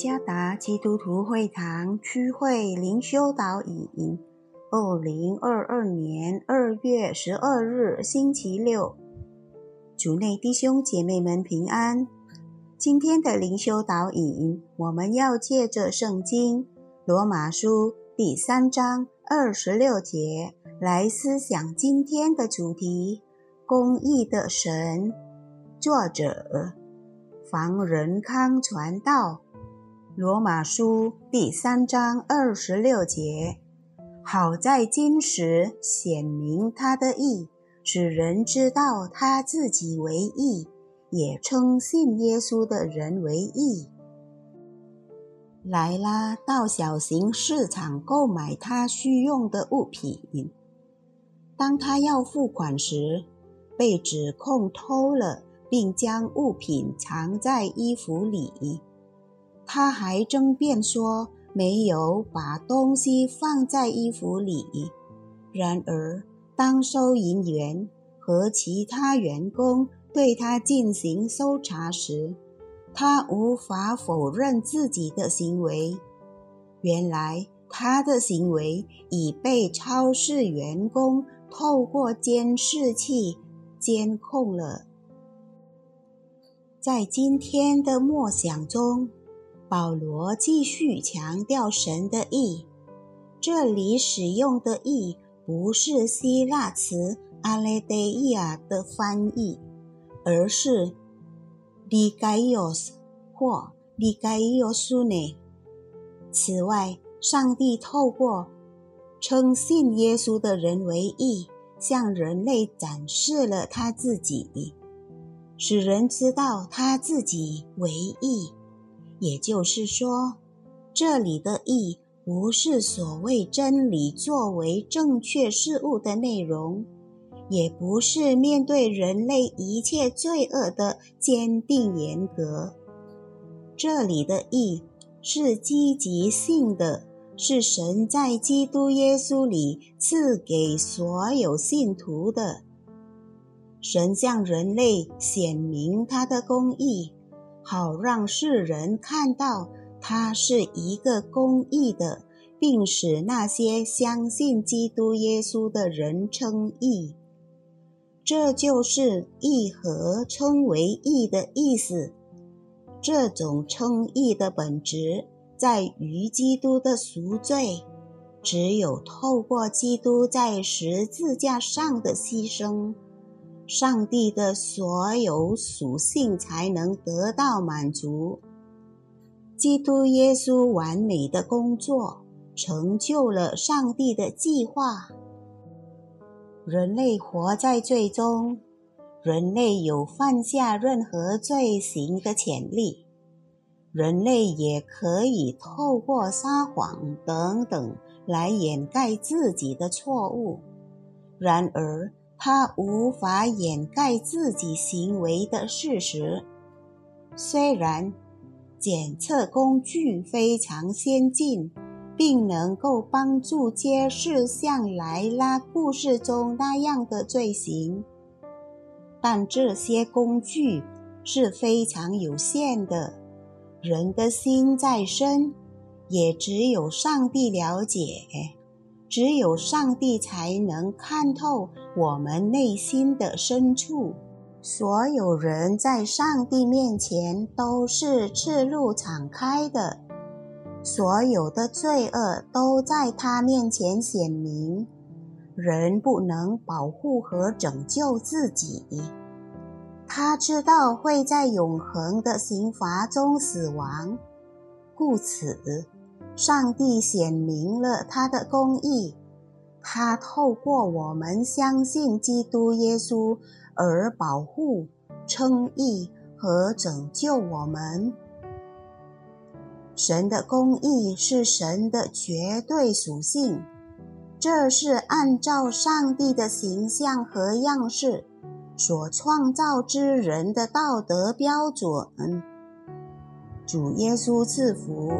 耶加达基督徒会堂区会灵修导引，二零二二年二月十二日星期六，主内弟兄姐妹们平安。今天的灵修导引，我们要借着圣经罗马书第三章二十六节来思想今天的主题：公义的神。作者：房仁康传道。罗马书第三章二十六节，好在今时显明他的义，使人知道他自己为义，也称信耶稣的人为义。莱拉到小型市场购买他需用的物品，当他要付款时，被指控偷了，并将物品藏在衣服里。他还争辩说没有把东西放在衣服里。然而，当收银员和其他员工对他进行搜查时，他无法否认自己的行为。原来，他的行为已被超市员工透过监视器监控了。在今天的默想中。保罗继续强调神的意，这里使用的意不是希腊词阿雷德伊亚的翻译，而是 d i g a i o s 或 d i g a i o s u n e。此外，上帝透过称信耶稣的人为义，向人类展示了他自己，使人知道他自己为义。也就是说，这里的义不是所谓真理作为正确事物的内容，也不是面对人类一切罪恶的坚定严格。这里的义是积极性的，是神在基督耶稣里赐给所有信徒的。神向人类显明他的公义。好让世人看到他是一个公义的，并使那些相信基督耶稣的人称义。这就是义和称为义的意思。这种称义的本质在于基督的赎罪，只有透过基督在十字架上的牺牲。上帝的所有属性才能得到满足。基督耶稣完美的工作成就了上帝的计划。人类活在罪中，人类有犯下任何罪行的潜力。人类也可以透过撒谎等等来掩盖自己的错误。然而，他无法掩盖自己行为的事实。虽然检测工具非常先进，并能够帮助揭示像莱拉故事中那样的罪行，但这些工具是非常有限的。人的心再深，也只有上帝了解。只有上帝才能看透我们内心的深处。所有人在上帝面前都是赤露敞开的，所有的罪恶都在他面前显明。人不能保护和拯救自己，他知道会在永恒的刑罚中死亡，故此。上帝显明了他的公义，他透过我们相信基督耶稣而保护、称义和拯救我们。神的公义是神的绝对属性，这是按照上帝的形象和样式所创造之人的道德标准。主耶稣赐福。